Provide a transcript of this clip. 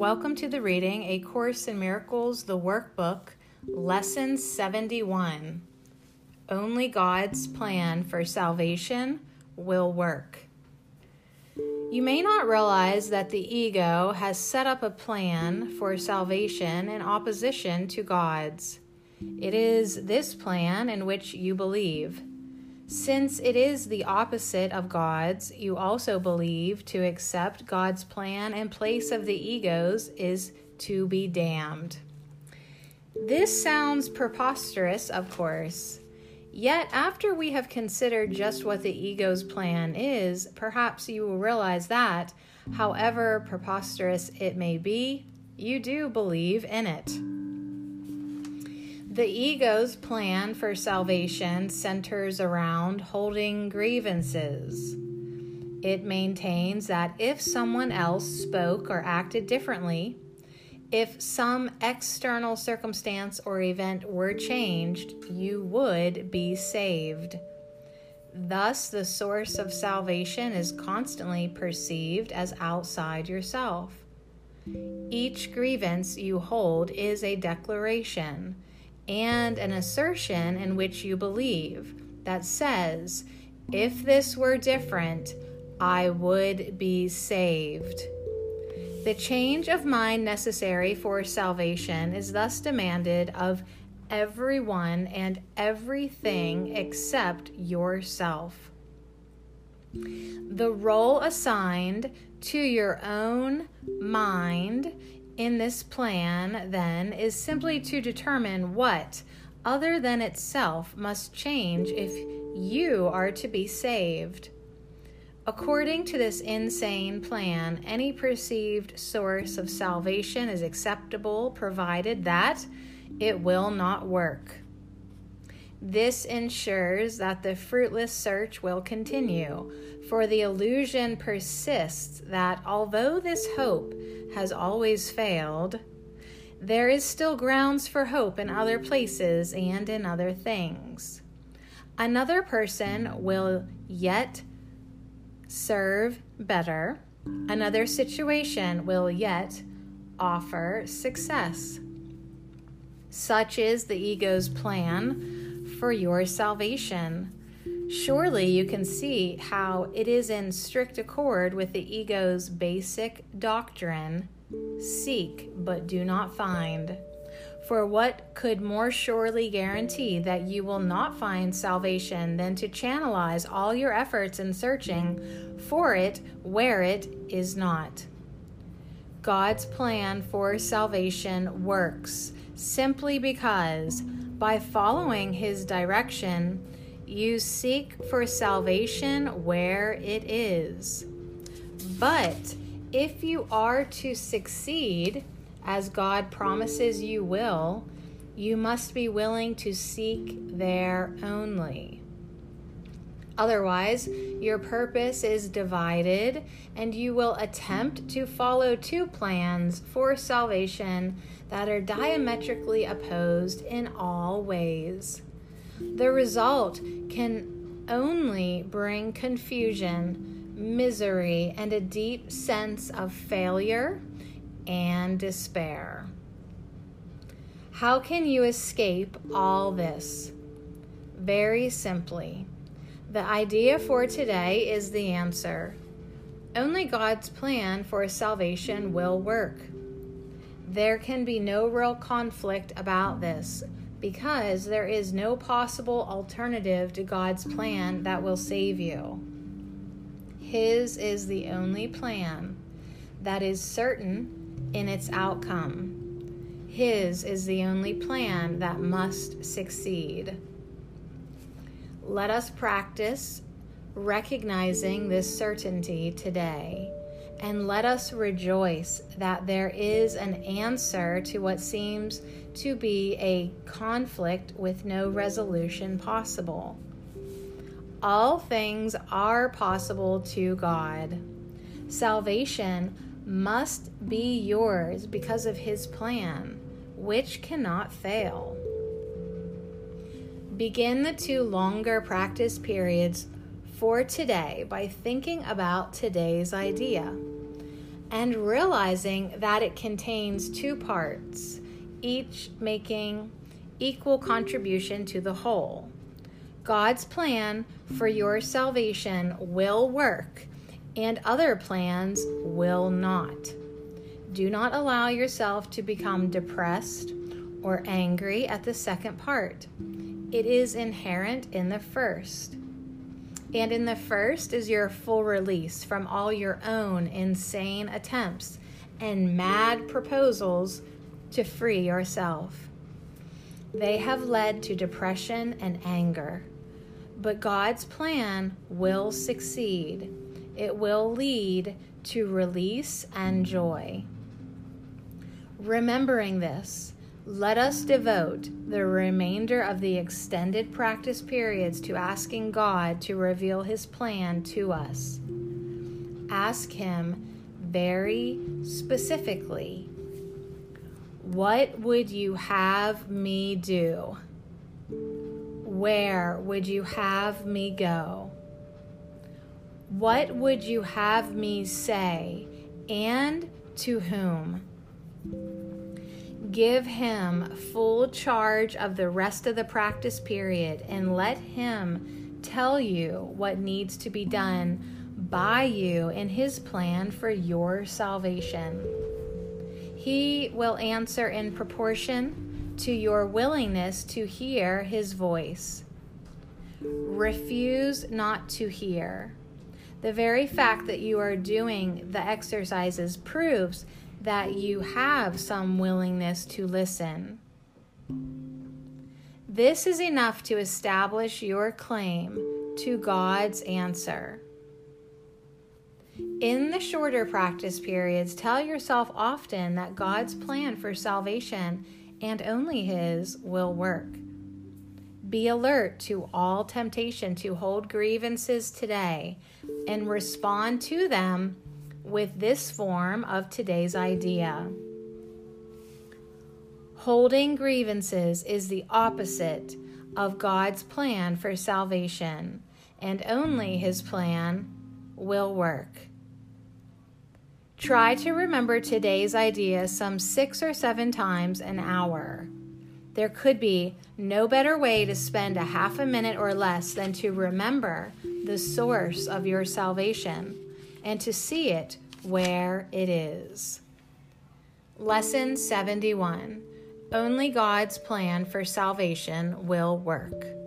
Welcome to the reading A Course in Miracles, the workbook, Lesson 71. Only God's plan for salvation will work. You may not realize that the ego has set up a plan for salvation in opposition to God's. It is this plan in which you believe. Since it is the opposite of God's, you also believe to accept God's plan and place of the ego's is to be damned. This sounds preposterous, of course. Yet, after we have considered just what the ego's plan is, perhaps you will realize that, however preposterous it may be, you do believe in it. The ego's plan for salvation centers around holding grievances. It maintains that if someone else spoke or acted differently, if some external circumstance or event were changed, you would be saved. Thus, the source of salvation is constantly perceived as outside yourself. Each grievance you hold is a declaration and an assertion in which you believe that says, if this were different, I would be saved. The change of mind necessary for salvation is thus demanded of everyone and everything except yourself. The role assigned to your own mind in this plan, then, is simply to determine what, other than itself, must change if you are to be saved. According to this insane plan, any perceived source of salvation is acceptable provided that it will not work. This ensures that the fruitless search will continue, for the illusion persists that although this hope has always failed, there is still grounds for hope in other places and in other things. Another person will yet serve better, another situation will yet offer success. Such is the ego's plan for your salvation. Surely you can see how it is in strict accord with the ego's basic doctrine seek but do not find. For what could more surely guarantee that you will not find salvation than to channelize all your efforts in searching for it where it is not? God's plan for salvation works simply because by following his direction, you seek for salvation where it is. But if you are to succeed, as God promises you will, you must be willing to seek there only. Otherwise, your purpose is divided, and you will attempt to follow two plans for salvation that are diametrically opposed in all ways. The result can only bring confusion, misery, and a deep sense of failure and despair. How can you escape all this? Very simply. The idea for today is the answer. Only God's plan for salvation will work. There can be no real conflict about this because there is no possible alternative to God's plan that will save you. His is the only plan that is certain in its outcome. His is the only plan that must succeed. Let us practice recognizing this certainty today and let us rejoice that there is an answer to what seems to be a conflict with no resolution possible. All things are possible to God. Salvation must be yours because of His plan, which cannot fail. Begin the two longer practice periods for today by thinking about today's idea. and realizing that it contains two parts, each making equal contribution to the whole. God's plan for your salvation will work, and other plans will not. Do not allow yourself to become depressed or angry at the second part. It is inherent in the first. And in the first is your full release from all your own insane attempts and mad proposals to free yourself. They have led to depression and anger. But God's plan will succeed. It will lead to release and joy. Remembering this, let us devote the remainder of the extended practice periods to asking God to reveal His plan to us. Ask Him very specifically What would you have me do? Where would you have me go? What would you have me say? And to whom? Give him full charge of the rest of the practice period and let him tell you what needs to be done by you in his plan for your salvation. He will answer in proportion to your willingness to hear his voice. Refuse not to hear. The very fact that you are doing the exercises proves that you have some willingness to listen. This is enough to establish your claim to God's answer. In the shorter practice periods, tell yourself often that God's plan for salvation and only His will work. Be alert to all temptation to hold grievances today and respond to them with this form of today's idea. Holding grievances is the opposite of God's plan for salvation, and only His plan will work. Try to remember today's idea some six or seven times an hour. There could be no better way to spend a half a minute or less than to remember the source of your salvation and to see it where it is. Lesson 71 Only God's plan for salvation will work.